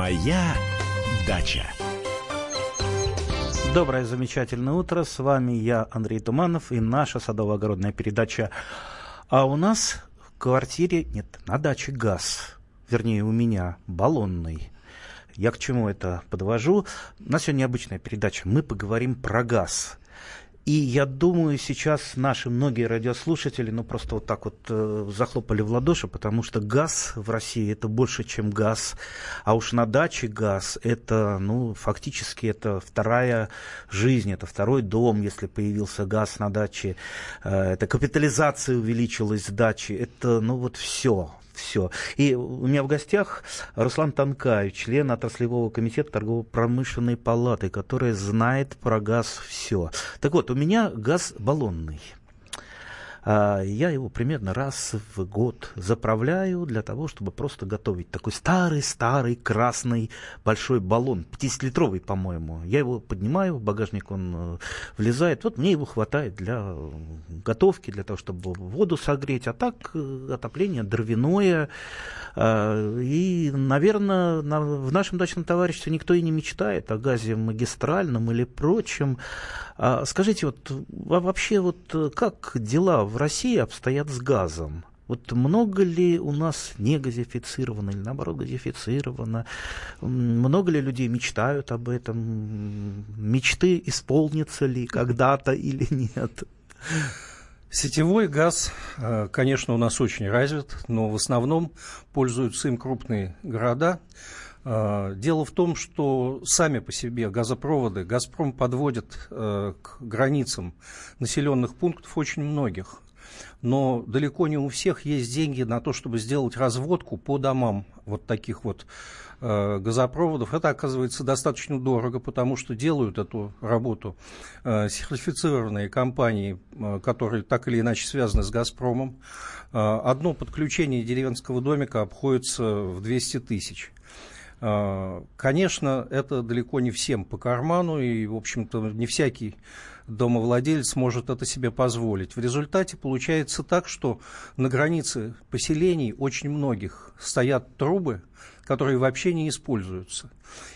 Моя дача. Доброе, замечательное утро. С вами я, Андрей Туманов, и наша садово-огородная передача. А у нас в квартире, нет, на даче газ. Вернее, у меня баллонный. Я к чему это подвожу? У нас сегодня необычная передача. Мы поговорим про газ. И я думаю, сейчас наши многие радиослушатели, ну, просто вот так вот э, захлопали в ладоши, потому что газ в России это больше, чем газ. А уж на даче газ это, ну, фактически это вторая жизнь, это второй дом, если появился газ на даче. Э, это капитализация увеличилась дачи. Это, ну, вот все все. И у меня в гостях Руслан Танкаев, член отраслевого комитета торгово-промышленной палаты, который знает про газ все. Так вот, у меня газ баллонный. А, я его примерно раз в год заправляю для того, чтобы просто готовить такой старый-старый красный большой баллон, 50-литровый, по-моему. Я его поднимаю, в багажник он э, влезает. Вот мне его хватает для готовки, для того, чтобы воду согреть. А так э, отопление дровяное. А, и, наверное, в нашем дачном товариществе никто и не мечтает о газе магистральном или прочем. А скажите, вот вообще вот как дела в России обстоят с газом? Вот много ли у нас не газифицировано или наоборот газифицировано? Много ли людей мечтают об этом? Мечты исполнятся ли когда-то или нет? Сетевой газ, э, конечно, у нас очень развит, но в основном пользуются им крупные города. Э, дело в том, что сами по себе газопроводы «Газпром» подводит э, к границам населенных пунктов очень многих. Но далеко не у всех есть деньги на то, чтобы сделать разводку по домам вот таких вот Э, газопроводов. Это оказывается достаточно дорого, потому что делают эту работу э, сертифицированные компании, э, которые так или иначе связаны с «Газпромом». Одно подключение деревенского домика обходится в 200 тысяч. Конечно, это далеко не всем по карману, и, в общем-то, не всякий домовладелец может это себе позволить. В результате получается так, что на границе поселений очень многих стоят трубы, которые вообще не используются.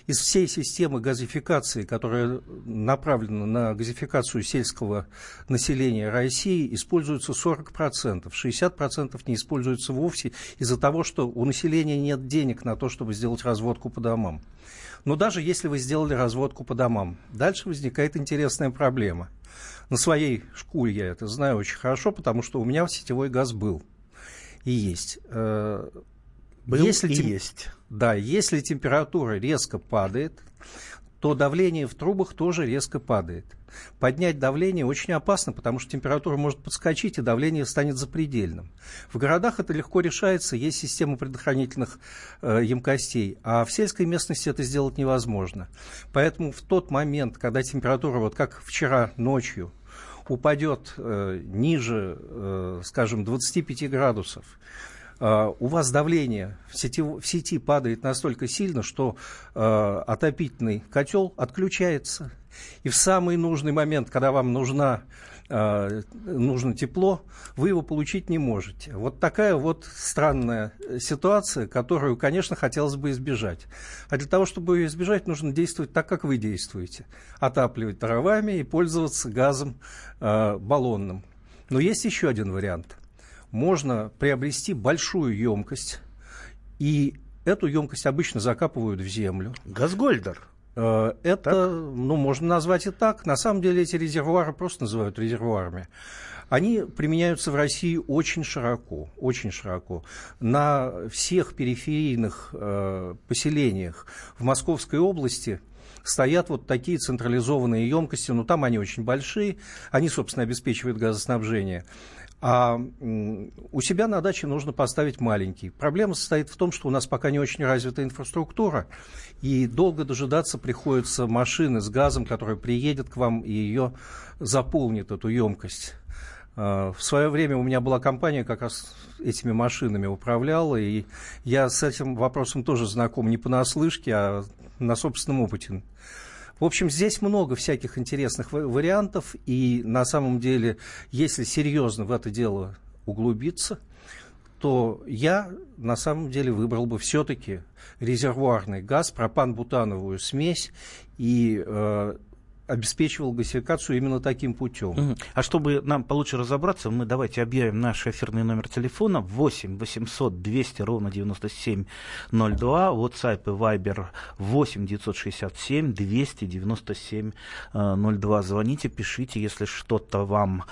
Из всей системы газификации, которая направлена на газификацию сельского населения России, используется 40%. 60% не используются вовсе из-за того, что у населения нет денег на то, чтобы сделать разводку по домам. Но даже если вы сделали разводку по домам, дальше возникает интересная проблема. На своей шкуре я это знаю очень хорошо, потому что у меня сетевой газ был и есть. Э, был если и тем... есть. Да, если температура резко падает, то давление в трубах тоже резко падает. Поднять давление очень опасно, потому что температура может подскочить, и давление станет запредельным. В городах это легко решается, есть система предохранительных э, емкостей, а в сельской местности это сделать невозможно. Поэтому в тот момент, когда температура, вот как вчера ночью, упадет э, ниже, э, скажем, 25 градусов, у вас давление в сети, в сети падает настолько сильно, что uh, отопительный котел отключается. И в самый нужный момент, когда вам нужна, uh, нужно тепло, вы его получить не можете. Вот такая вот странная ситуация, которую, конечно, хотелось бы избежать. А для того, чтобы ее избежать, нужно действовать так, как вы действуете. Отапливать дровами и пользоваться газом баллонным. Но есть еще один вариант – можно приобрести большую емкость, и эту емкость обычно закапывают в землю. Газгольдер. Э, это, так? ну, можно назвать и так. На самом деле эти резервуары просто называют резервуарами. Они применяются в России очень широко, очень широко. На всех периферийных э, поселениях в Московской области стоят вот такие централизованные емкости, но там они очень большие, они, собственно, обеспечивают газоснабжение. А у себя на даче нужно поставить маленький. Проблема состоит в том, что у нас пока не очень развита инфраструктура, и долго дожидаться приходится машины с газом, которая приедет к вам и ее заполнит, эту емкость. А, в свое время у меня была компания, как раз этими машинами управляла, и я с этим вопросом тоже знаком не понаслышке, а на собственном опыте. В общем, здесь много всяких интересных вариантов, и на самом деле, если серьезно в это дело углубиться, то я на самом деле выбрал бы все-таки резервуарный газ, пропан-бутановую смесь и э, обеспечивал гасификацию именно таким путем. А чтобы нам получше разобраться, мы давайте объявим наш эфирный номер телефона 8 800 200 ровно 9702, WhatsApp и Viber 8 967 297 02. Звоните, пишите, если что-то вам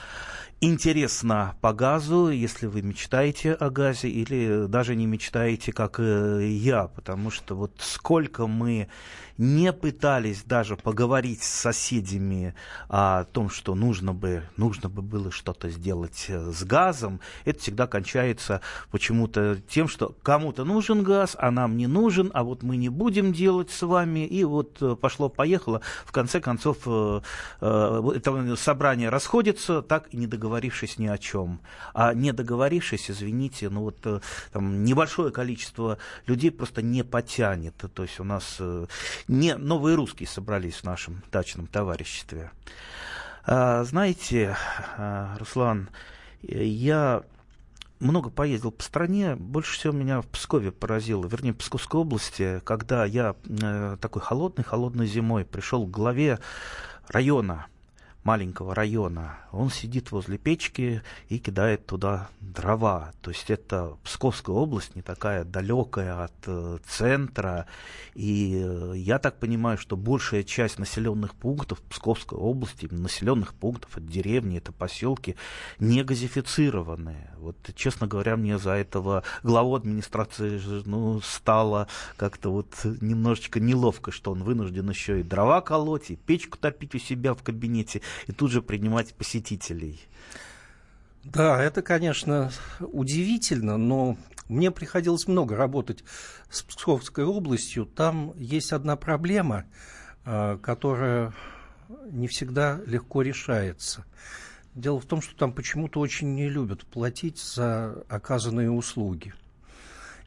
интересно по газу, если вы мечтаете о газе или даже не мечтаете, как я, потому что вот сколько мы не пытались даже поговорить с соседями о том, что нужно бы, нужно бы было что-то сделать э, с газом, это всегда кончается почему-то тем, что кому-то нужен газ, а нам не нужен, а вот мы не будем делать с вами, и вот э, пошло-поехало, в конце концов э, это собрание расходится, так и не договорившись ни о чем. А не договорившись, извините, ну вот там небольшое количество людей просто не потянет. То есть у нас не новые русские собрались в нашем дачном товариществе. А, знаете, а, Руслан, я много поездил по стране, больше всего меня в Пскове поразило, вернее, в Псковской области, когда я э, такой холодной-холодной зимой пришел к главе района, маленького района, он сидит возле печки и кидает туда дрова. То есть это Псковская область, не такая далекая от э, центра. И э, я так понимаю, что большая часть населенных пунктов Псковской области, населенных пунктов, это деревни, это поселки, не газифицированные. Вот, честно говоря, мне за этого главу администрации ну, стало как-то вот немножечко неловко, что он вынужден еще и дрова колоть, и печку топить у себя в кабинете, и тут же принимать посетителей. Да, это, конечно, удивительно, но мне приходилось много работать с Псковской областью. Там есть одна проблема, а, которая не всегда легко решается. Дело в том, что там почему-то очень не любят платить за оказанные услуги.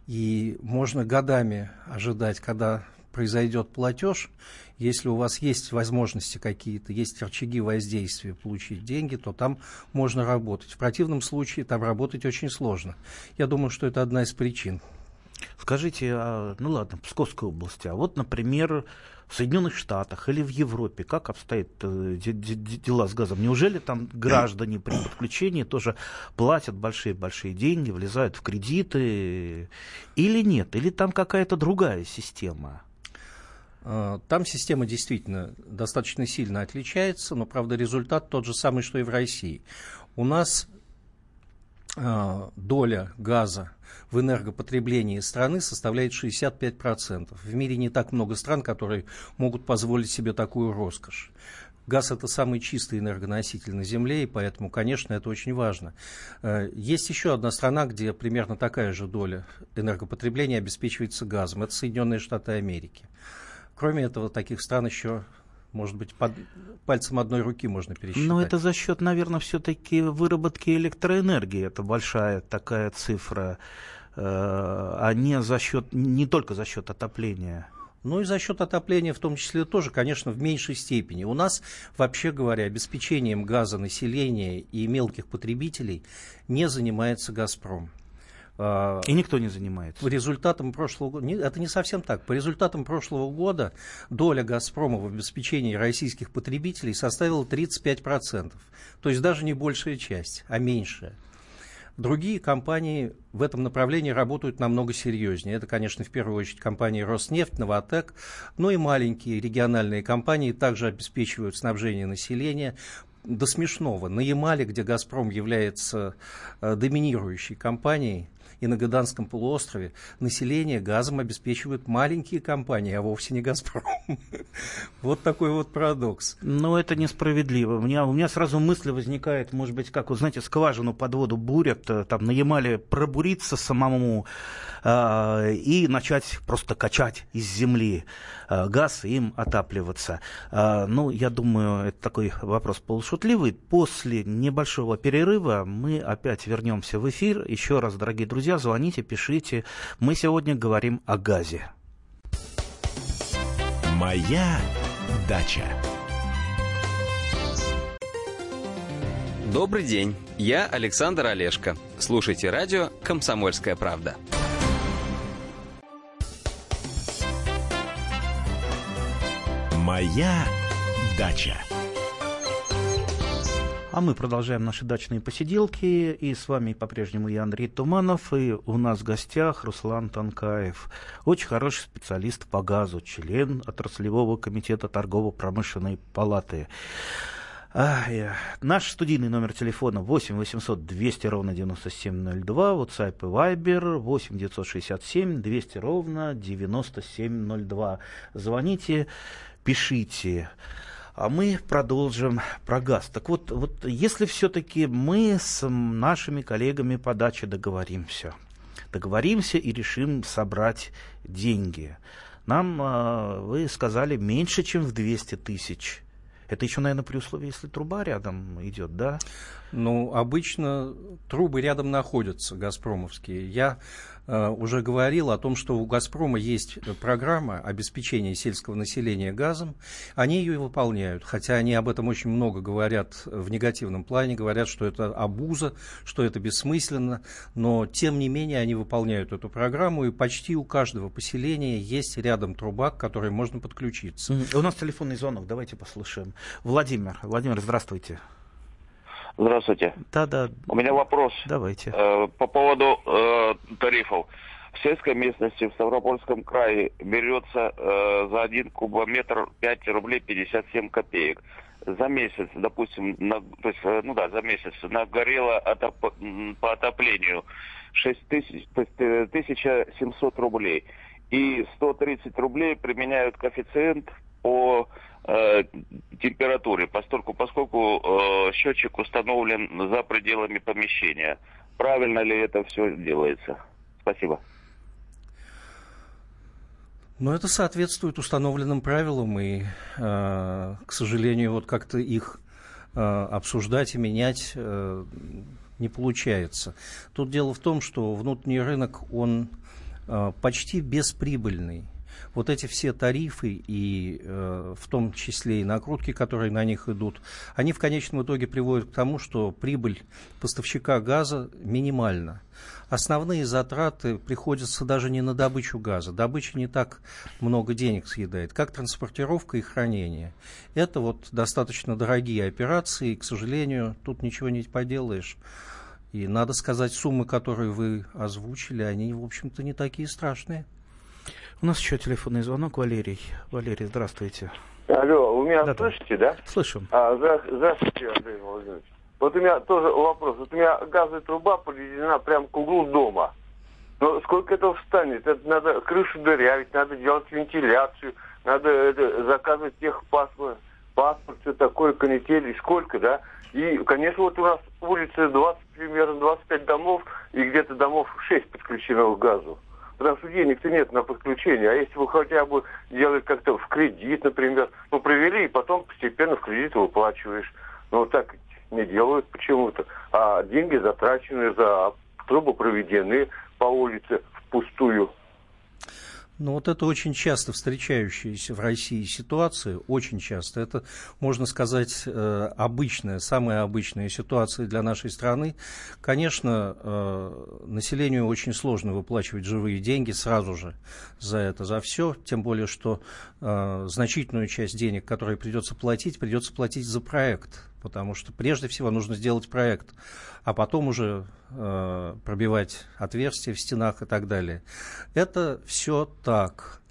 И можно годами ожидать, когда произойдет платеж, если у вас есть возможности какие-то, есть рычаги воздействия получить деньги, то там можно работать. В противном случае там работать очень сложно. Я думаю, что это одна из причин. Скажите, а, ну ладно, Псковской области, а вот, например, в Соединенных Штатах или в Европе, как обстоят э, дела с газом? Неужели там граждане при подключении тоже платят большие-большие деньги, влезают в кредиты или нет? Или там какая-то другая система? А, там система действительно достаточно сильно отличается, но, правда, результат тот же самый, что и в России. У нас а, доля газа в энергопотреблении страны составляет 65%. В мире не так много стран, которые могут позволить себе такую роскошь. Газ – это самый чистый энергоноситель на Земле, и поэтому, конечно, это очень важно. А, есть еще одна страна, где примерно такая же доля энергопотребления обеспечивается газом. Это Соединенные Штаты Америки. Кроме этого, таких стран еще может быть, под пальцем одной руки можно пересчитать. Но это за счет, наверное, все-таки выработки электроэнергии. Это большая такая цифра, э, а не за счет, не только за счет отопления. Ну и за счет отопления в том числе тоже, конечно, в меньшей степени. У нас, вообще говоря, обеспечением газа населения и мелких потребителей не занимается «Газпром». А, И никто не занимается. По результатам прошлого года, это не совсем так, по результатам прошлого года доля «Газпрома» в обеспечении российских потребителей составила 35%. То есть даже не большая часть, а меньшая. Другие компании в этом направлении работают намного серьезнее. Это, конечно, в первую очередь компании «Роснефть», «Новотек», но и маленькие региональные компании также обеспечивают снабжение населения до смешного. На Ямале, где «Газпром» является э, доминирующей компанией, и на Гаданском полуострове население газом обеспечивают маленькие компании, а вовсе не «Газпром». Вот такой вот парадокс. Но это несправедливо. У меня, у меня сразу мысль возникает, может быть, как, вы знаете, скважину под воду бурят, э, там на Ямале пробуриться самому э, и начать просто качать из земли газ и им отапливаться. Э, ну, я думаю, это такой вопрос полушутливый. После небольшого перерыва мы опять вернемся в эфир. Еще раз, дорогие друзья, друзья, звоните, пишите. Мы сегодня говорим о газе. Моя дача. Добрый день. Я Александр Олешко. Слушайте радио «Комсомольская правда». Моя дача. А мы продолжаем наши дачные посиделки. И с вами по-прежнему я, Андрей Туманов. И у нас в гостях Руслан Танкаев. Очень хороший специалист по газу, член отраслевого комитета торгово-промышленной палаты. А. Наш студийный номер телефона 8 800 200 ровно 9702, WhatsApp и Viber 8 967 200 ровно 9702. Звоните, пишите. А мы продолжим про газ. Так вот, вот если все-таки мы с нашими коллегами по даче договоримся, договоримся и решим собрать деньги, нам, а, вы сказали, меньше, чем в 200 тысяч это еще, наверное, при условии, если труба рядом идет, да? Ну, обычно трубы рядом находятся, газпромовские. Я уже говорил о том, что у «Газпрома» есть программа обеспечения сельского населения газом. Они ее выполняют, хотя они об этом очень много говорят в негативном плане, говорят, что это абуза, что это бессмысленно, но тем не менее они выполняют эту программу, и почти у каждого поселения есть рядом труба, к которой можно подключиться. У нас телефонный звонок, давайте послушаем. Владимир, Владимир, здравствуйте. Здравствуйте. Да, да. У меня вопрос. Давайте. Э, по поводу э, тарифов. В сельской местности в Ставропольском крае берется э, за один кубометр 5 рублей 57 копеек. За месяц, допустим, на, то есть, э, ну да, за месяц нагорело отоп, по отоплению 6 тысяч, то есть, 1700 рублей. И 130 рублей применяют коэффициент по э, температуре, поскольку, поскольку э, счетчик установлен за пределами помещения. Правильно ли это все делается? Спасибо. Но это соответствует установленным правилам, и, э, к сожалению, вот как-то их э, обсуждать и менять э, не получается. Тут дело в том, что внутренний рынок, он э, почти бесприбыльный вот эти все тарифы и э, в том числе и накрутки, которые на них идут, они в конечном итоге приводят к тому, что прибыль поставщика газа минимальна. Основные затраты приходятся даже не на добычу газа. Добыча не так много денег съедает, как транспортировка и хранение. Это вот достаточно дорогие операции, и, к сожалению, тут ничего не поделаешь. И надо сказать, суммы, которые вы озвучили, они, в общем-то, не такие страшные. У нас еще телефонный звонок, Валерий. Валерий, здравствуйте. Алло, вы меня да, слышите, да? Слышим. А, здравствуйте, Андрей Владимирович. Вот у меня тоже вопрос. Вот у меня газовая труба подведена прямо к углу дома. Но сколько это встанет? Это надо крышу дырявить, надо делать вентиляцию, надо это, заказывать техпаспорт, паспорт, все такое, канители, сколько, да? И, конечно, вот у нас улица 20, примерно 25 домов, и где-то домов 6 подключено к газу потому что денег-то нет на подключение. А если вы хотя бы делали как-то в кредит, например, ну, провели, и потом постепенно в кредит выплачиваешь. Вот так не делают почему-то. А деньги затрачены за трубы проведены по улице впустую. Ну вот это очень часто встречающаяся в России ситуация, очень часто. Это, можно сказать, э, обычная, самая обычная ситуация для нашей страны. Конечно, э, населению очень сложно выплачивать живые деньги сразу же за это, за все, тем более, что э, значительную часть денег, которые придется платить, придется платить за проект, потому что прежде всего нужно сделать проект а потом уже э, пробивать отверстия в стенах и так далее. Это все так.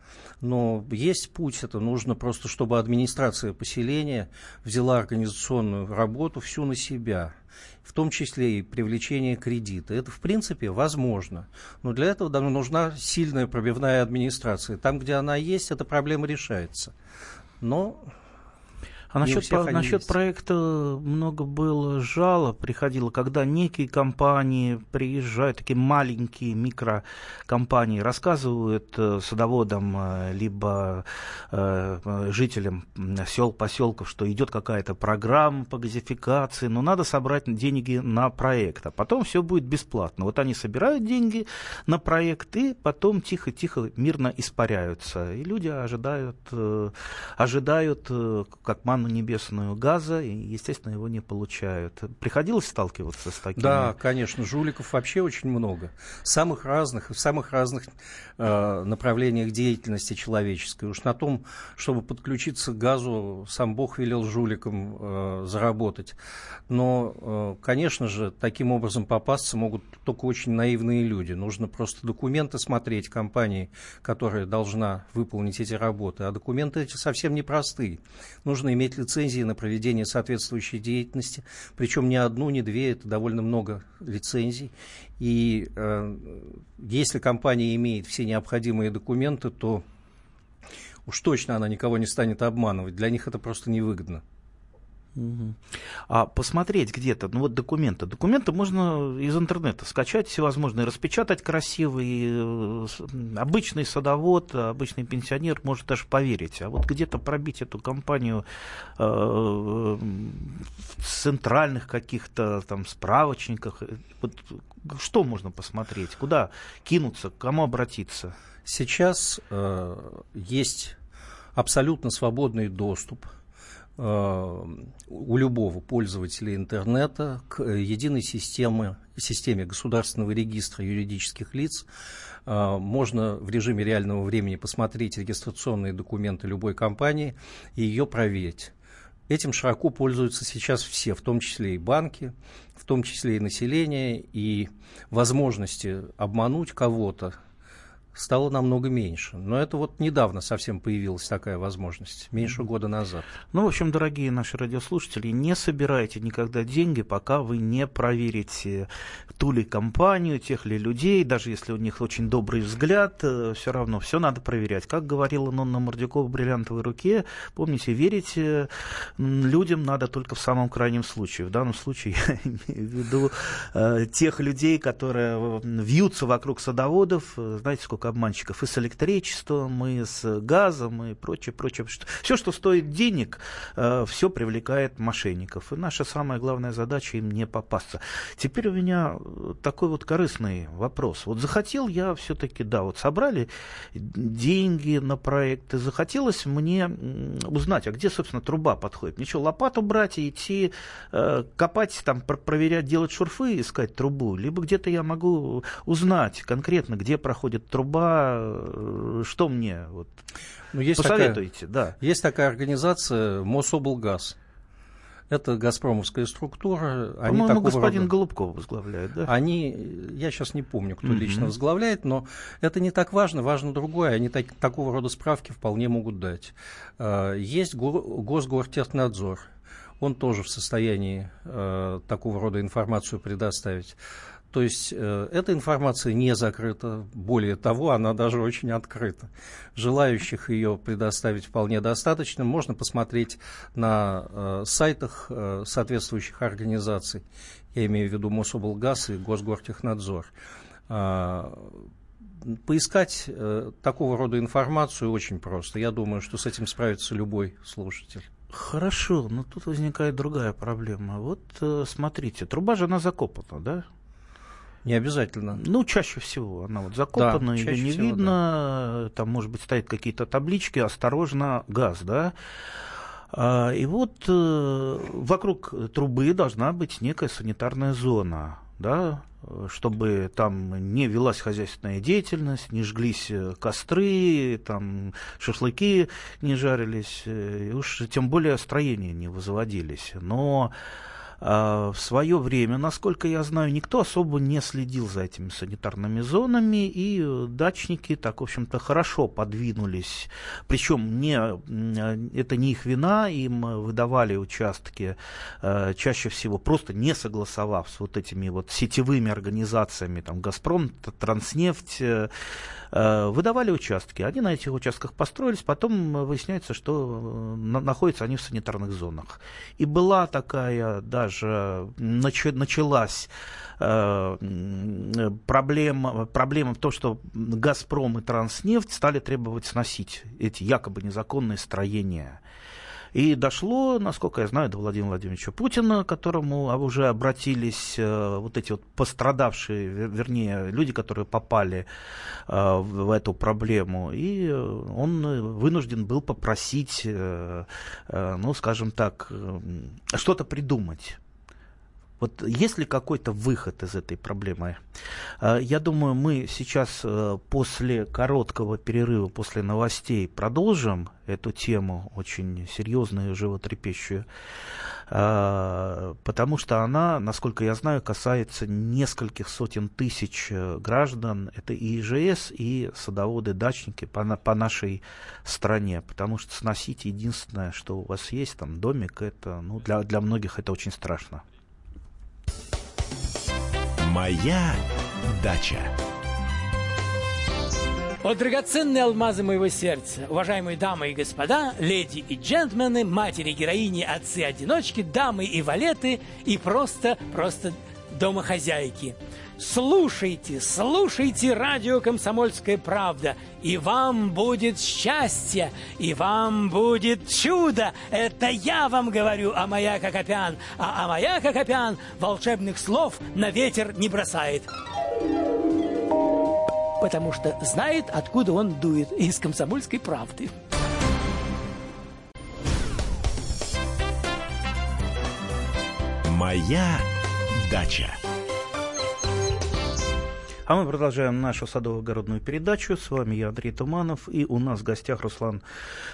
Но есть путь, это нужно просто, чтобы администрация поселения взяла организационную работу всю на себя, в том числе и привлечение кредита. Это, в принципе, возможно. Но для этого нужна сильная пробивная администрация. Там, где она есть, эта проблема решается. Но а насчет, по, насчет проекта много было жалоб, приходило, когда некие компании приезжают, такие маленькие микрокомпании, рассказывают э, садоводам, э, либо э, жителям сел, поселков, что идет какая-то программа по газификации, но надо собрать деньги на проект, а потом все будет бесплатно. Вот они собирают деньги на проект и потом тихо-тихо мирно испаряются. И люди ожидают, ожидают как манна манну небесную газа, и, естественно, его не получают. Приходилось сталкиваться с такими? Да, конечно, жуликов вообще очень много. Самых разных, в самых разных э, направлениях деятельности человеческой. Уж на том, чтобы подключиться к газу, сам Бог велел жуликам э, заработать. Но, э, конечно же, таким образом попасться могут только очень наивные люди. Нужно просто документы смотреть компании, которая должна выполнить эти работы. А документы эти совсем непростые. Нужно иметь лицензии на проведение соответствующей деятельности. Причем не одну, не две, это довольно много лицензий. И э, если компания имеет все необходимые документы, то уж точно она никого не станет обманывать. Для них это просто невыгодно. А посмотреть где-то, ну вот документы. Документы можно из интернета скачать всевозможные, распечатать красивый. Э, обычный садовод, обычный пенсионер может даже поверить. А вот где-то пробить эту компанию э, в центральных каких-то там справочниках. Э, вот, что можно посмотреть? Куда кинуться? К кому обратиться? Сейчас э, есть абсолютно свободный доступ у любого пользователя интернета к единой системе, системе государственного регистра юридических лиц. Э, можно в режиме реального времени посмотреть регистрационные документы любой компании и ее проверить. Этим широко пользуются сейчас все, в том числе и банки, в том числе и население, и возможности обмануть кого-то стало намного меньше. Но это вот недавно совсем появилась такая возможность, меньше года назад. Ну, в общем, дорогие наши радиослушатели, не собирайте никогда деньги, пока вы не проверите ту ли компанию, тех ли людей, даже если у них очень добрый взгляд, э, все равно все надо проверять. Как говорила Нонна Мордюкова в «Бриллиантовой руке», помните, верить людям надо только в самом крайнем случае. В данном случае я имею в виду э, тех людей, которые вьются вокруг садоводов, э, знаете, сколько много обманщиков и с электричеством, и с газом, и прочее, прочее. Все, что стоит денег, э, все привлекает мошенников. И наша самая главная задача им не попасться. Теперь у меня такой вот корыстный вопрос. Вот захотел я все-таки, да, вот собрали деньги на проекты, захотелось мне узнать, а где, собственно, труба подходит. Что, лопату брать и идти э, копать, там, проверять, делать шурфы, искать трубу, либо где-то я могу узнать конкретно, где проходит труба, труба, э, что мне вот ну, есть посоветуете? Такая, да. Есть такая организация Мособлгаз. Это газпромовская структура. Они По-моему, господин рода... Голубков возглавляет, да? Они, я сейчас не помню, кто mm-hmm. лично возглавляет, но это не так важно, важно другое. Они так, такого рода справки вполне могут дать. А, есть Госгортехнадзор. Он тоже в состоянии э, такого рода информацию предоставить. То есть э, эта информация не закрыта, более того, она даже очень открыта. Желающих ее предоставить вполне достаточно. Можно посмотреть на э, сайтах э, соответствующих организаций, я имею в виду Мособлгаз и Госгортехнадзор. Э, поискать такого рода информацию очень просто. Я думаю, что с этим справится любой слушатель. Хорошо, но тут возникает другая проблема. Вот смотрите, труба же она закопана, да? Не обязательно. Ну, чаще всего она вот закопана, да, ее не всего, видно, да. там, может быть, стоят какие-то таблички, осторожно, газ, да. А, и вот э, вокруг трубы должна быть некая санитарная зона, да, чтобы там не велась хозяйственная деятельность, не жглись э, костры, там шашлыки не жарились, э, и уж тем более строения не возводились. Но в свое время, насколько я знаю, никто особо не следил за этими санитарными зонами, и э, дачники так, в общем-то, хорошо подвинулись. Причем не, это не их вина, им выдавали участки э, чаще всего просто не согласовав с вот этими вот сетевыми организациями, там, «Газпром», «Транснефть», э, выдавали участки. Они на этих участках построились, потом выясняется, что находятся они в санитарных зонах. И была такая даже даже началась э, проблема, проблема в том, что «Газпром» и «Транснефть» стали требовать сносить эти якобы незаконные строения. И дошло, насколько я знаю, до Владимира Владимировича Путина, к которому уже обратились э, вот эти вот пострадавшие, вернее, люди, которые попали э, в эту проблему. И он вынужден был попросить, э, ну, скажем так, что-то придумать. Вот есть ли какой-то выход из этой проблемы? А, я думаю, мы сейчас э, после короткого перерыва, после новостей продолжим эту тему, очень серьезную и животрепещущую, а, потому что она, насколько я знаю, касается нескольких сотен тысяч э, граждан. Это и ИЖС, и садоводы, дачники по, по нашей стране, потому что сносить единственное, что у вас есть, там домик, это ну, для, для многих это очень страшно. Моя дача. О, драгоценные алмазы моего сердца, уважаемые дамы и господа, леди и джентльмены, матери, героини, отцы-одиночки, дамы и валеты и просто, просто домохозяйки. Слушайте, слушайте радио «Комсомольская правда», и вам будет счастье, и вам будет чудо. Это я вам говорю, а моя Кокопян. А, а моя Кокопян волшебных слов на ветер не бросает. Потому что знает, откуда он дует, из «Комсомольской правды». Моя дача. А мы продолжаем нашу садово-огородную передачу. С вами я, Андрей Туманов, и у нас в гостях Руслан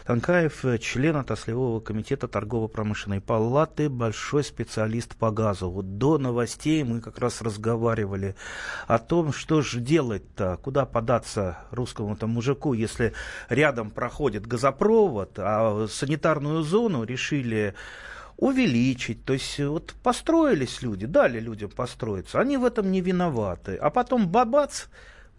Танкаев, член отраслевого комитета торгово-промышленной палаты, большой специалист по газу. Вот до новостей мы как раз разговаривали о том, что же делать-то, куда податься русскому-то мужику, если рядом проходит газопровод, а санитарную зону решили увеличить. То есть вот построились люди, дали людям построиться, они в этом не виноваты. А потом бабац,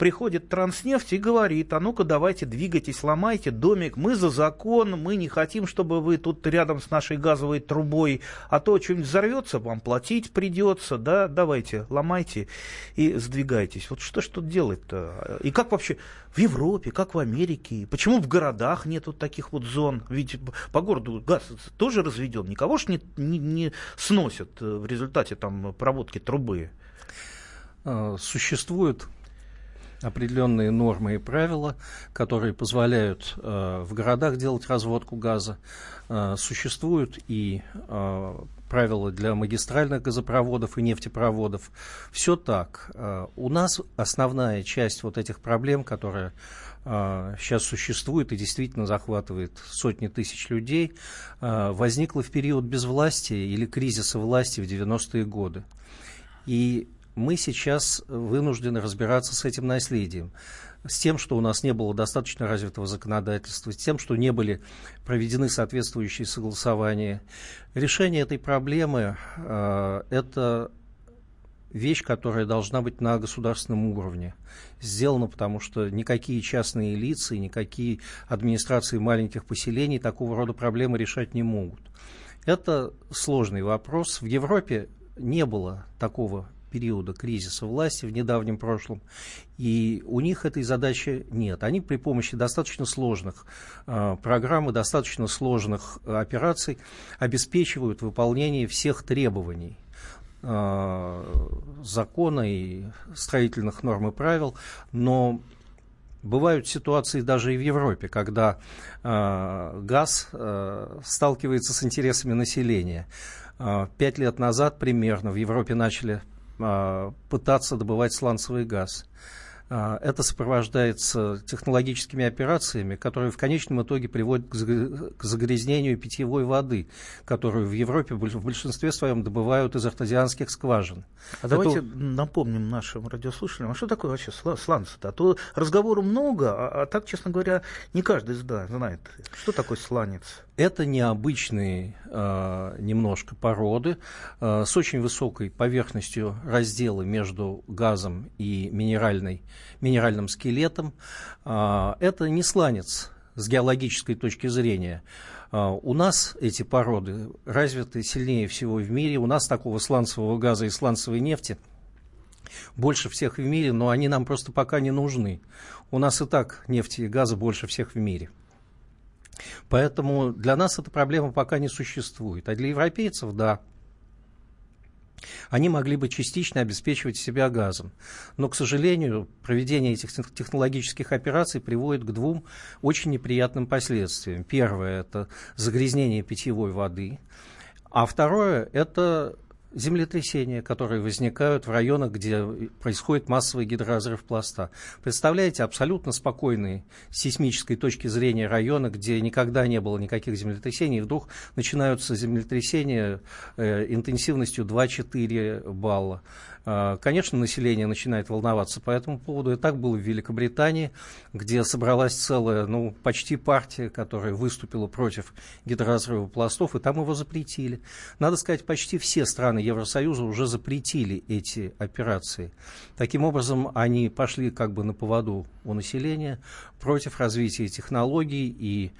приходит Транснефть и говорит, а ну-ка давайте двигайтесь, ломайте домик, мы за закон, мы не хотим, чтобы вы тут рядом с нашей газовой трубой, а то что-нибудь взорвется, вам платить придется, да, давайте, ломайте и сдвигайтесь. Вот что ж тут делать-то? И как вообще в Европе, как в Америке? Почему в городах нету таких вот зон? Ведь по городу газ тоже разведен, никого ж не, не, не сносят в результате там проводки трубы. А, существует определенные нормы и правила, которые позволяют э, в городах делать разводку газа. Э, существуют и э, правила для магистральных газопроводов и нефтепроводов. Все так. Э, у нас основная часть вот этих проблем, которая э, сейчас существует и действительно захватывает сотни тысяч людей, э, возникла в период безвластия или кризиса власти в 90-е годы. И мы сейчас вынуждены разбираться с этим наследием с тем, что у нас не было достаточно развитого законодательства, с тем, что не были проведены соответствующие согласования. Решение этой проблемы э, это вещь, которая должна быть на государственном уровне. Сделано потому, что никакие частные лица и никакие администрации маленьких поселений такого рода проблемы решать не могут. Это сложный вопрос. В Европе не было такого периода кризиса власти в недавнем прошлом, и у них этой задачи нет. Они при помощи достаточно сложных э, программ и достаточно сложных э, операций обеспечивают выполнение всех требований э, закона и строительных норм и правил, но Бывают ситуации даже и в Европе, когда э, газ э, сталкивается с интересами населения. Пять лет назад примерно в Европе начали а, пытаться добывать сланцевый газ. А, это сопровождается технологическими операциями, которые в конечном итоге приводят к загрязнению питьевой воды, которую в Европе в большинстве своем добывают из артезианских скважин. А Это... давайте напомним нашим радиослушателям, а что такое вообще сланцы-то? А то разговору много, а, а так, честно говоря, не каждый знает, что такое сланец. Это необычные э, немножко породы э, с очень высокой поверхностью раздела между газом и минеральной, минеральным скелетом. Э, это не сланец с геологической точки зрения. У нас эти породы развиты сильнее всего в мире. У нас такого сланцевого газа и сланцевой нефти больше всех в мире, но они нам просто пока не нужны. У нас и так нефти и газа больше всех в мире. Поэтому для нас эта проблема пока не существует. А для европейцев, да, они могли бы частично обеспечивать себя газом. Но, к сожалению, проведение этих технологических операций приводит к двум очень неприятным последствиям. Первое – это загрязнение питьевой воды, а второе – это землетрясения, которые возникают в районах, где происходит массовый гидроразрыв пласта. Представляете, абсолютно спокойные с сейсмической точки зрения района, где никогда не было никаких землетрясений, и вдруг начинаются землетрясения э, интенсивностью 2-4 балла. А, конечно, население начинает волноваться по этому поводу. И так было в Великобритании, где собралась целая, ну, почти партия, которая выступила против гидроразрыва пластов, и там его запретили. Надо сказать, почти все страны Евросоюза уже запретили эти операции. Таким образом, они пошли как бы на поводу у населения против развития технологий, и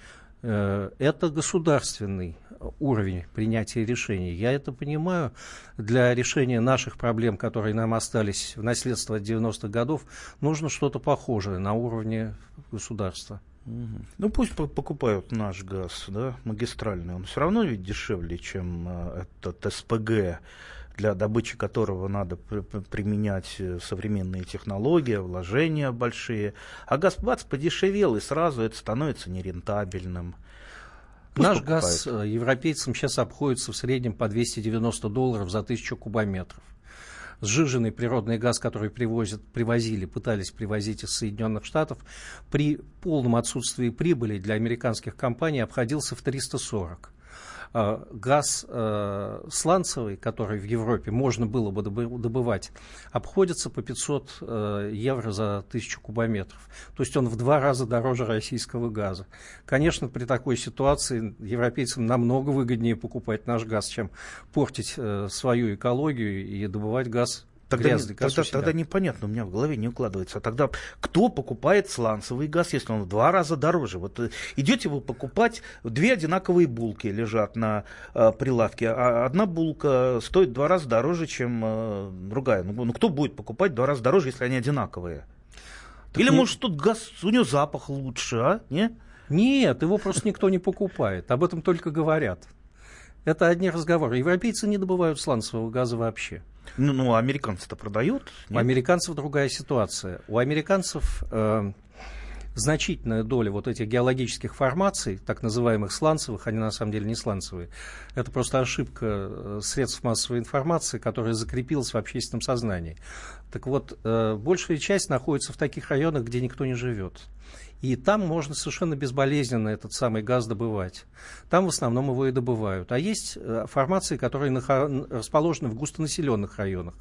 э, это государственный уровень принятия решений. Я это понимаю. Для решения наших проблем, которые нам остались в наследство от 90-х годов, нужно что-то похожее на уровне государства. Ну пусть покупают наш газ, да, магистральный. Он все равно ведь дешевле, чем э, этот СПГ, для добычи которого надо применять э, современные технологии, вложения большие. А газ бац подешевел, и сразу это становится нерентабельным. Пусть Наш покупает. газ э, европейцам сейчас обходится в среднем по 290 долларов за тысячу кубометров. Сжиженный природный газ, который привозят, привозили, пытались привозить из Соединенных Штатов, при полном отсутствии прибыли для американских компаний обходился в 340. Э, газ э, сланцевый, который в Европе можно было бы добывать, обходится по 500 э, евро за 1000 кубометров. То есть он в два раза дороже российского газа. Конечно, при такой ситуации европейцам намного выгоднее покупать наш газ, чем портить свою экологию и добывать газ Тогда, грязный, не, тогда, тогда непонятно, у меня в голове не укладывается. А тогда кто покупает сланцевый газ, если он в два раза дороже? Вот э, идете вы покупать, две одинаковые булки лежат на э, прилавке, а одна булка стоит в два раза дороже, чем э, другая. Ну, ну кто будет покупать в два раза дороже, если они одинаковые? Так Или, не... может, тут газ, у него запах лучше, а? Не? Нет, его просто никто не покупает. Об этом только говорят. Это одни разговоры. Европейцы не добывают сланцевого газа вообще. Ну, ну американцы-то продают. Нет? У американцев другая ситуация. У американцев э, значительная доля вот этих геологических формаций, так называемых сланцевых, они на самом деле не сланцевые, это просто ошибка э, средств массовой информации, которая закрепилась в общественном сознании. Так вот, э, большая часть находится в таких районах, где никто не живет. И там можно совершенно безболезненно этот самый газ добывать. Там в основном его и добывают. А есть э, формации, которые расположены в густонаселенных районах.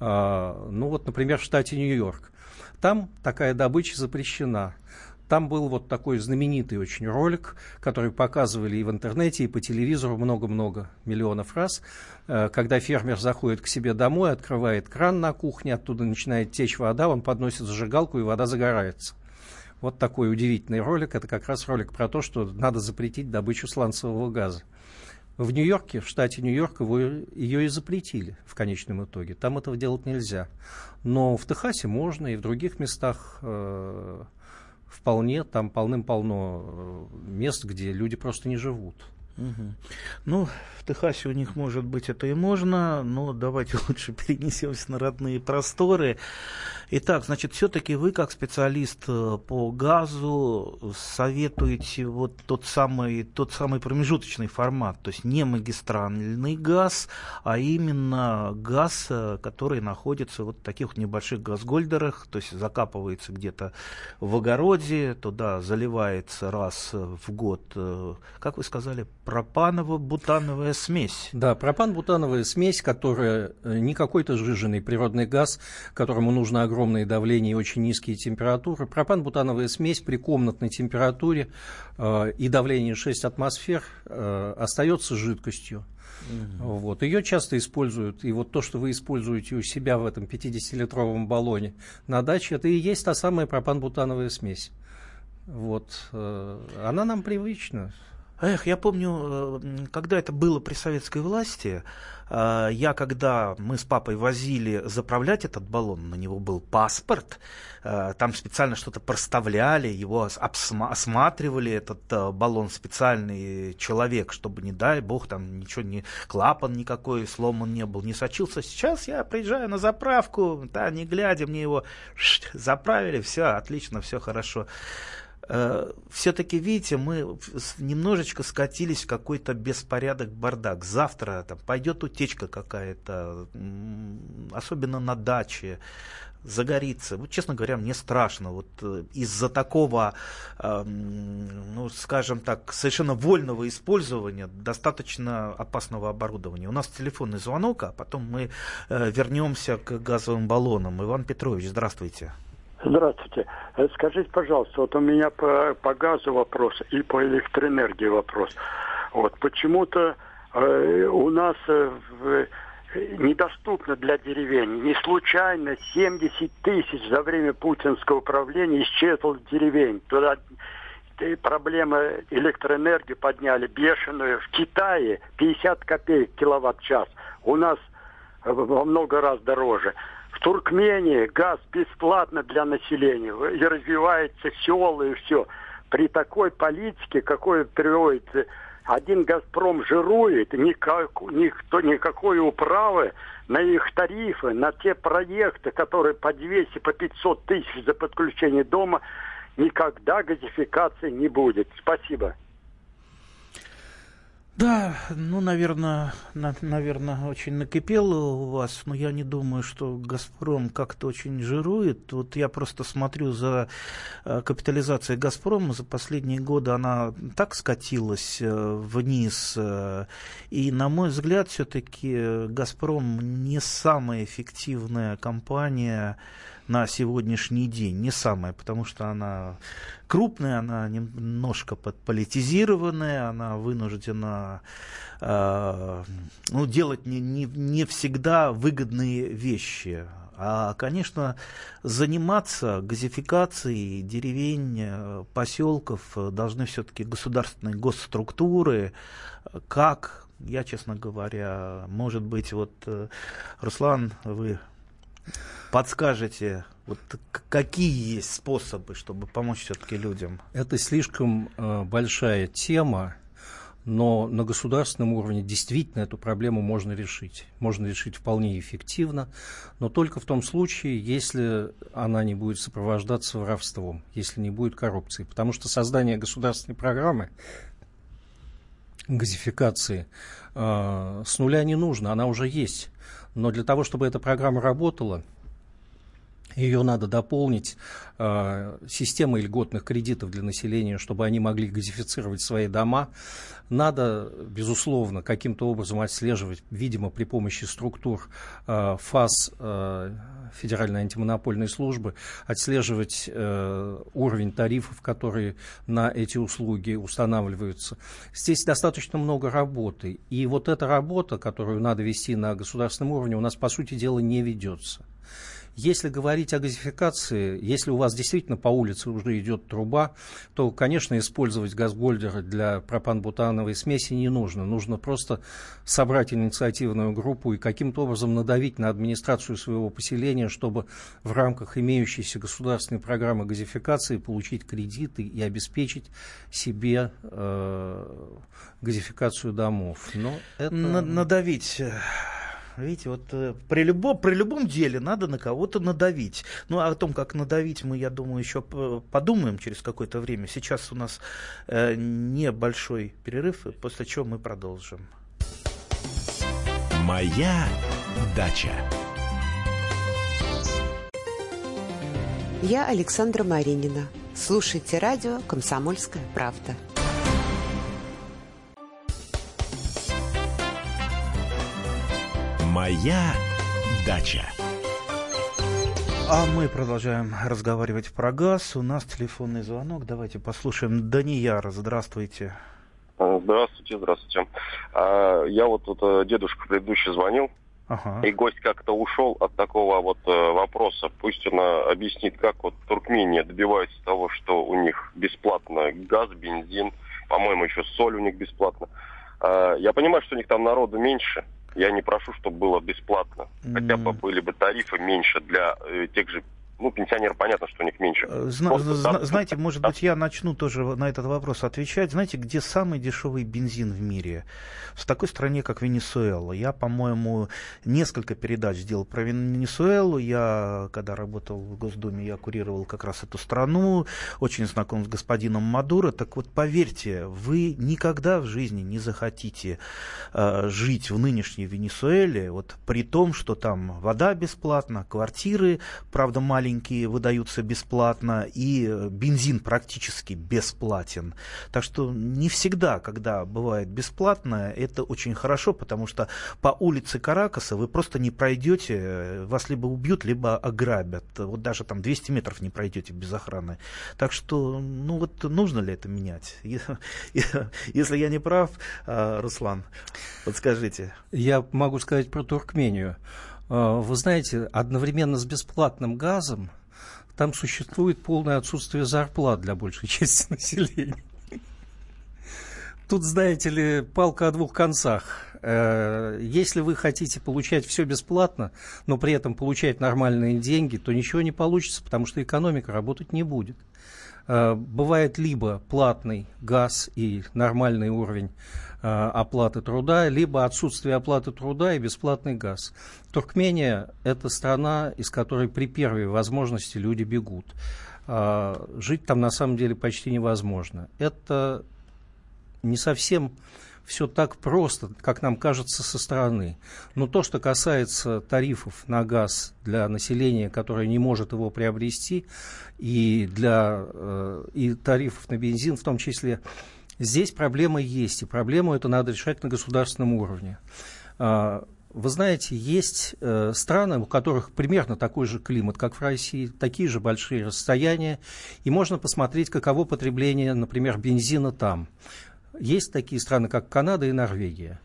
А, ну вот, например, в штате Нью-Йорк. Там такая добыча запрещена. Там был вот такой знаменитый очень ролик, который показывали и в интернете, и по телевизору много-много миллионов раз, э, когда фермер заходит к себе домой, открывает кран на кухне, оттуда начинает течь вода, он подносит зажигалку, и вода загорается. Вот такой удивительный ролик. Это как раз ролик про то, что надо запретить добычу сланцевого газа. В Нью-Йорке, в штате Нью-Йорк, ее и запретили в конечном итоге. Там этого делать нельзя. Но в Техасе можно, и в других местах э, вполне, там полным-полно э, мест, где люди просто не живут. Угу. Ну, в Техасе у них, может быть, это и можно, но давайте лучше перенесемся на родные просторы. Итак, значит, все-таки вы, как специалист э, по газу, советуете вот тот самый, тот самый промежуточный формат, то есть не магистральный газ, а именно газ, э, который находится вот в таких вот небольших газгольдерах, то есть закапывается где-то в огороде, туда заливается раз в год, э, как вы сказали, пропаново-бутановая смесь. Да, пропан-бутановая смесь, которая не какой-то сжиженный природный газ, которому нужно огромное огромные давления и очень низкие температуры. Пропан-бутановая смесь при комнатной температуре э, и давлении 6 атмосфер э, остается жидкостью. Угу. Вот. Ее часто используют, и вот то, что вы используете у себя в этом 50-литровом баллоне на даче, это и есть та самая пропан-бутановая смесь. Вот. Э, она нам привычна. Эх, я помню, э, когда это было при советской власти, э, я когда мы с папой возили заправлять этот баллон, на него был паспорт, э, там специально что-то проставляли, его осматривали, этот баллон специальный человек, чтобы, не дай бог, там ничего не, клапан никакой сломан не был, не сочился. Сейчас я приезжаю на заправку, да, не глядя, мне его заправили, все отлично, все хорошо. Э, все-таки, видите, мы немножечко скатились в какой-то беспорядок, бардак. Завтра там пойдет утечка какая-то, особенно на даче, загорится. Вот, честно говоря, мне страшно. Вот э, из-за такого, э, ну, скажем так, совершенно вольного использования достаточно опасного оборудования. У нас телефонный звонок, а потом мы э, вернемся к газовым баллонам. Иван Петрович, здравствуйте. Здравствуйте. Э, скажите, пожалуйста, вот у меня по, по газу вопрос и по электроэнергии вопрос. Вот почему-то э, у нас э, в, недоступно для деревень. Не случайно 70 тысяч за время путинского управления исчезло деревень. Туда проблема электроэнергии подняли бешеную. В Китае 50 копеек киловатт-час. У нас во много раз дороже. В Туркмении газ бесплатно для населения. И развивается села и все. При такой политике, какой приводит один «Газпром» жирует, никак, никто, никакой управы на их тарифы, на те проекты, которые по 200, по 500 тысяч за подключение дома, никогда газификации не будет. Спасибо. Да, ну, наверное, на, наверное, очень накипело у вас, но я не думаю, что «Газпром» как-то очень жирует. Вот я просто смотрю за э, капитализацией «Газпрома», за последние годы она так скатилась э, вниз, э, и, на мой взгляд, все-таки «Газпром» не самая эффективная компания, на сегодняшний день. Не самая, потому что она крупная, она немножко подполитизированная, она вынуждена э, ну, делать не, не, не всегда выгодные вещи. А, конечно, заниматься газификацией деревень, э, поселков должны все-таки государственные госструктуры, как, я, честно говоря, может быть, вот, э, Руслан, вы подскажете, вот какие есть способы, чтобы помочь все-таки людям? Это слишком э, большая тема, но на государственном уровне действительно эту проблему можно решить. Можно решить вполне эффективно, но только в том случае, если она не будет сопровождаться воровством, если не будет коррупции. Потому что создание государственной программы газификации э, с нуля не нужно, она уже есть. Но для того, чтобы эта программа работала, ее надо дополнить э, системой льготных кредитов для населения, чтобы они могли газифицировать свои дома. Надо, безусловно, каким-то образом отслеживать, видимо, при помощи структур э, ФАС э, Федеральной антимонопольной службы, отслеживать уровень тарифов, которые на эти услуги устанавливаются. Здесь достаточно много работы. И вот эта работа, которую надо вести на государственном уровне, у нас, по сути дела, не ведется. Если говорить о газификации, если у вас действительно по улице уже идет труба, то, конечно, использовать газгольдеры для пропан-бутановой смеси не нужно. Нужно просто собрать инициативную группу и каким-то образом надавить на администрацию своего поселения, чтобы в рамках имеющейся государственной программы газификации получить кредиты и обеспечить себе э, газификацию домов. Но это... Надавить Видите, вот э, при, любо, при любом деле надо на кого-то надавить. Ну, а о том, как надавить, мы, я думаю, еще подумаем через какое-то время. Сейчас у нас э, небольшой перерыв, после чего мы продолжим. Моя дача. Я Александра Маринина. Слушайте радио «Комсомольская правда». Моя дача. А мы продолжаем разговаривать про газ. У нас телефонный звонок. Давайте послушаем Данияра. Здравствуйте. А, здравствуйте, здравствуйте. А, я вот тут э, дедушка предыдущий звонил, ага. и гость как-то ушел от такого вот э, вопроса. Пусть он э, объяснит, как вот Туркмения добивается того, что у них бесплатно газ, бензин по-моему, еще соль у них бесплатно. А, я понимаю, что у них там народу меньше. Я не прошу, чтобы было бесплатно. Хотя бы были бы тарифы меньше для э, тех же ну, пенсионеры, понятно, что у них меньше. Э, зна- зна- знаете, может быть, я начну тоже на этот вопрос отвечать. Знаете, где самый дешевый бензин в мире? В такой стране, как Венесуэла. Я, по-моему, несколько передач сделал про Венесуэлу. Я, когда работал в Госдуме, я курировал как раз эту страну. Очень знаком с господином Мадуро. Так вот, поверьте, вы никогда в жизни не захотите э, жить в нынешней Венесуэле, вот при том, что там вода бесплатна, квартиры, правда, маленькие, маленькие выдаются бесплатно, и бензин практически бесплатен. Так что не всегда, когда бывает бесплатно, это очень хорошо, потому что по улице Каракаса вы просто не пройдете, вас либо убьют, либо ограбят. Вот даже там 200 метров не пройдете без охраны. Так что, ну вот нужно ли это менять? Если я не прав, а, Руслан, вот скажите. Я могу сказать про Туркмению. А, вы знаете, одновременно с бесплатным газом там существует полное отсутствие зарплат для большей части населения. Тут, знаете ли, палка о двух концах. Э, если вы хотите получать все бесплатно, но при этом получать нормальные деньги, то ничего не получится, потому что экономика работать не будет. Э, бывает либо платный газ и нормальный уровень оплаты труда, либо отсутствие оплаты труда и бесплатный газ. Туркмения – это страна, из которой при первой возможности люди бегут. Э, жить там на самом деле почти невозможно. Это не совсем все так просто, как нам кажется со стороны. Но то, что касается тарифов на газ для населения, которое не может его приобрести, и, для, э, и тарифов на бензин в том числе, здесь проблема есть, и проблему эту надо решать на государственном уровне. Э, вы знаете, есть э, страны, у которых примерно такой же климат, как в России, такие же большие расстояния, и можно посмотреть, каково потребление, например, бензина там. Есть такие страны, как Канада и Норвегия.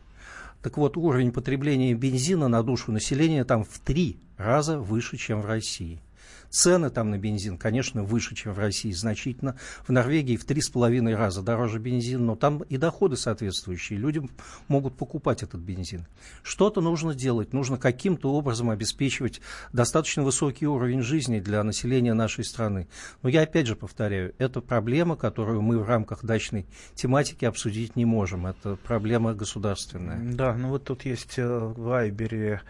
Так вот, уровень потребления бензина на душу населения там в три раза выше, чем в России. Цены там на бензин, конечно, выше, чем в России, значительно. В Норвегии в три с половиной раза дороже бензин, но там и доходы соответствующие. Люди могут покупать этот бензин. Что-то нужно делать. Нужно каким-то образом обеспечивать достаточно высокий уровень жизни для населения нашей страны. Но я опять же повторяю, это проблема, которую мы в рамках дачной тематики обсудить не можем. Это проблема государственная. Да, ну вот тут есть э, в Вайбере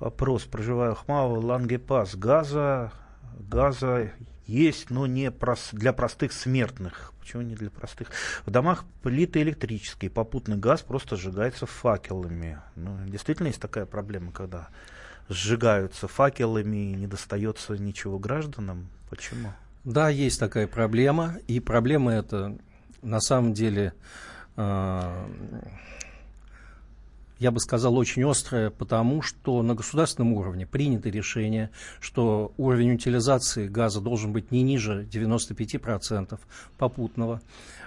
вопрос. Проживаю Хмау, Лангепас, газа газа есть, но не для простых смертных. Почему не для простых? В домах плиты электрические, попутный газ просто сжигается факелами. Ну, действительно есть такая проблема, когда сжигаются факелами и не достается ничего гражданам. Почему? Да, есть такая проблема, и проблема эта на самом деле э, я бы сказал, очень острая, потому что на государственном уровне принято решение, что уровень утилизации газа должен быть не ниже 95% попутного.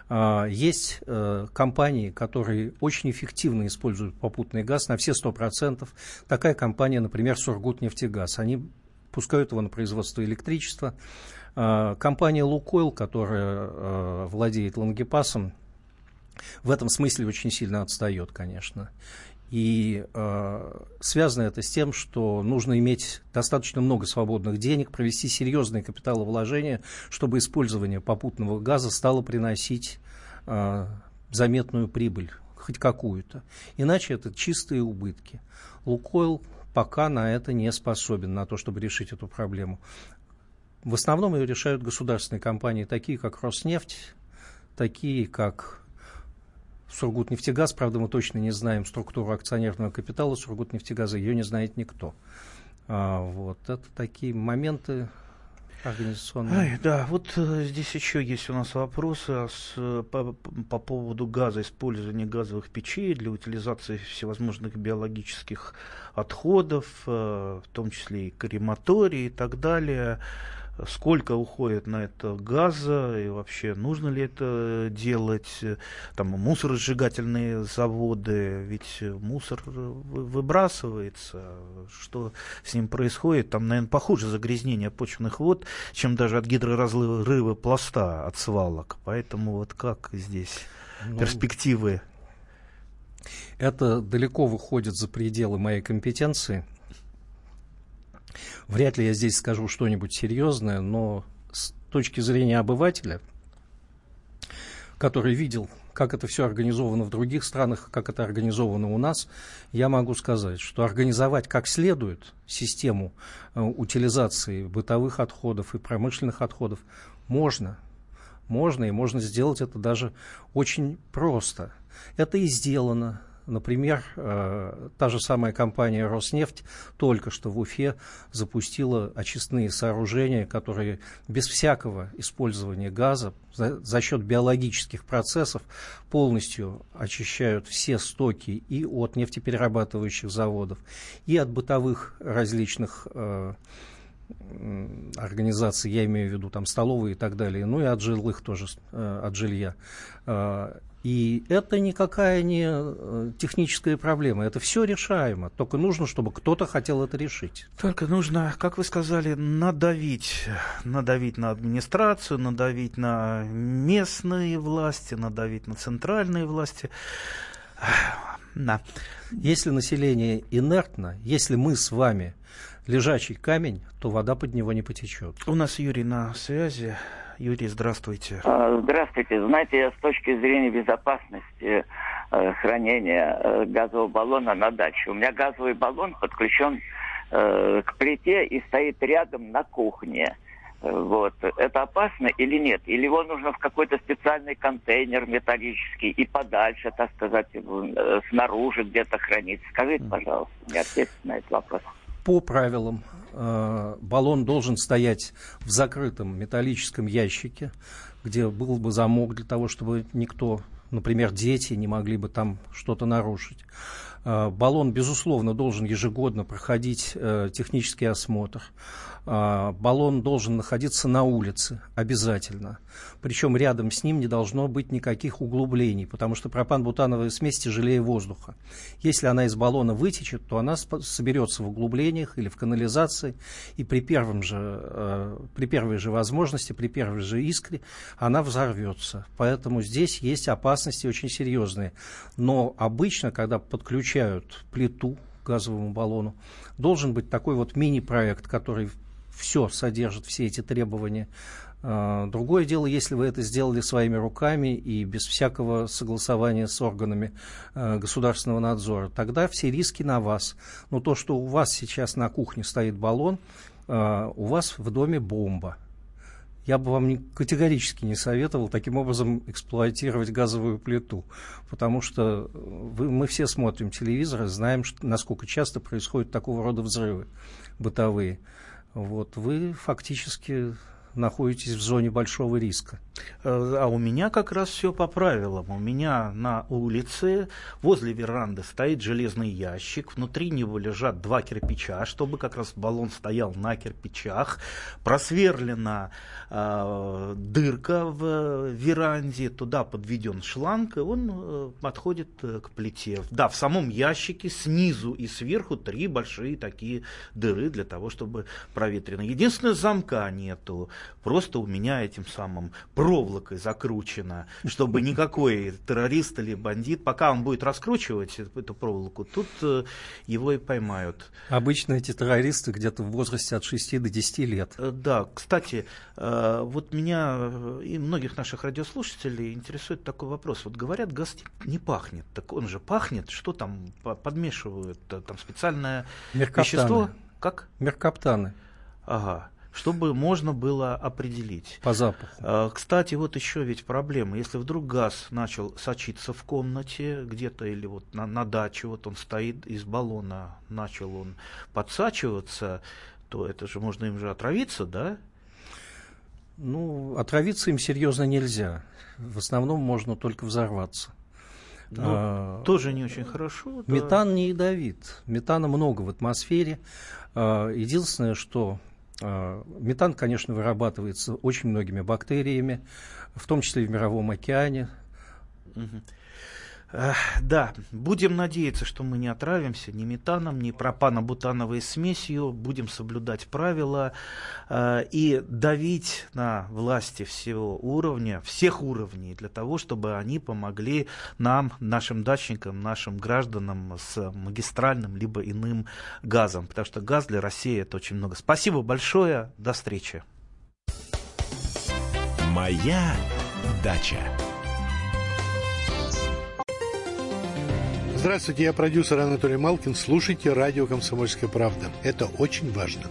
А, есть э, компании, которые очень эффективно используют попутный газ на все 100%. Такая компания, например, Сургутнефтегаз. Они пускают его на производство электричества. А, компания Лукойл, которая э, владеет Лангепасом, в этом смысле очень сильно отстает, конечно. И э, связано это с тем, что нужно иметь достаточно много свободных денег, провести серьезные капиталовложения, чтобы использование попутного газа стало приносить э, заметную прибыль, хоть какую-то. Иначе это чистые убытки. Лукойл пока на это не способен, на то, чтобы решить эту проблему. В основном ее решают государственные компании, такие как Роснефть, такие как Сургутнефтегаз, правда, мы точно не знаем структуру акционерного капитала Сургутнефтегаза, ее не знает никто. А, вот это такие моменты организационные. Ай, да, вот э, здесь еще есть у нас вопросы а с, по, по поводу газа, использования газовых печей для утилизации всевозможных биологических отходов, э, в том числе и крематории и так далее сколько уходит на это газа и вообще нужно ли это делать, там мусоросжигательные заводы, ведь мусор выбрасывается, что с ним происходит, там, наверное, похуже загрязнение почвенных вод, чем даже от гидроразрыва пласта от свалок, поэтому вот как здесь? ну, перспективы? Это далеко выходит за пределы моей компетенции. Вряд ли я здесь скажу что-нибудь серьезное, но с точки зрения обывателя, который видел, как это все организовано в других странах, как это организовано у нас, я могу сказать, что организовать как следует систему э, утилизации бытовых отходов и промышленных отходов можно. Можно, и можно сделать это даже очень просто. Это и сделано. Например, э, та же самая компания «Роснефть» только что в Уфе запустила очистные сооружения, которые без всякого использования газа за, счет биологических процессов полностью очищают все стоки и от нефтеперерабатывающих заводов, и от бытовых различных э, организаций, я имею в виду там столовые и так далее, ну и от жилых тоже, э, от жилья. И это никакая не э, техническая проблема, это все решаемо. Только нужно, чтобы кто-то хотел это решить. Только нужно, как вы сказали, надавить. Надавить на администрацию, надавить на местные власти, надавить на центральные власти. Да. Если население инертно, если мы с вами лежачий камень, то вода под него не потечет. У нас Юрий на связи. Юрий, здравствуйте. А, здравствуйте. Знаете, с точки зрения безопасности э, хранения э, газового баллона на даче. У меня газовый баллон подключен э, к плите и стоит рядом на кухне. Вот. Это опасно или нет? Или его нужно в какой-то специальный контейнер металлический и подальше, так сказать, снаружи где-то хранить? Скажите, пожалуйста, мне ответьте на этот вопрос. По правилам Э, баллон должен стоять в закрытом металлическом ящике, где был бы замок для того, чтобы никто, например, дети не могли бы там что-то нарушить. Э, баллон, безусловно, должен ежегодно проходить э, технический осмотр. А, баллон должен находиться на улице обязательно. Причем рядом с ним не должно быть никаких углублений, потому что пропан-бутановая смесь тяжелее воздуха. Если она из баллона вытечет, то она соберется в углублениях или в канализации, и при, первом же, э, при первой же возможности, при первой же искре она взорвется. Поэтому здесь есть опасности очень серьезные. Но обычно, когда подключают плиту газовому баллону, должен быть такой вот мини-проект, который все содержит, все эти требования. А, другое дело, если вы это сделали своими руками и без всякого согласования с органами а, государственного надзора, тогда все риски на вас. Но то, что у вас сейчас на кухне стоит баллон, а, у вас в доме бомба. Я бы вам категорически не советовал таким образом эксплуатировать газовую плиту, потому что вы, мы все смотрим телевизор и знаем, что, насколько часто происходят такого рода взрывы бытовые вот, вы фактически находитесь в зоне большого риска. Э, а у меня как раз все по правилам. У меня на улице возле веранды стоит железный ящик, внутри него лежат два кирпича, чтобы как раз баллон стоял на кирпичах, просверлена э, дырка в веранде, туда подведен шланг, и он э, подходит э, к плите. Да, в самом ящике снизу и сверху три большие такие дыры для того, чтобы проветрено. Единственное, замка нету. Просто у меня этим самым проволокой закручено, чтобы никакой террорист или бандит, пока он будет раскручивать эту проволоку, тут э, его и поймают. Обычно эти террористы где-то в возрасте от 6 до 10 лет. Э, да, кстати, э, вот меня и многих наших радиослушателей интересует такой вопрос. Вот говорят, газ не пахнет. Так он же пахнет, что там подмешивают? Там специальное Меркаптаны. вещество? Как? Меркаптаны. Ага чтобы можно было определить. По запаху. А, кстати, вот еще ведь проблема. Если вдруг газ начал сочиться в комнате где-то или вот на, на даче, вот он стоит из баллона, начал он подсачиваться, то это же можно им же отравиться, да? Ну, отравиться им серьезно нельзя. В основном можно только взорваться. Ну, а, тоже не очень хорошо. Метан не ядовит. Метана много в атмосфере. А, единственное, что метан, конечно, вырабатывается очень многими бактериями, в том числе и в Мировом океане. Да, будем надеяться, что мы не отравимся ни метаном, ни пропано-бутановой смесью. Будем соблюдать правила э, и давить на власти всего уровня, всех уровней, для того, чтобы они помогли нам, нашим дачникам, нашим гражданам с магистральным либо иным газом. Потому что газ для России это очень много. Спасибо большое. До встречи. Моя дача. Здравствуйте, я продюсер Анатолий Малкин. Слушайте радио «Комсомольская правда». Это очень важно.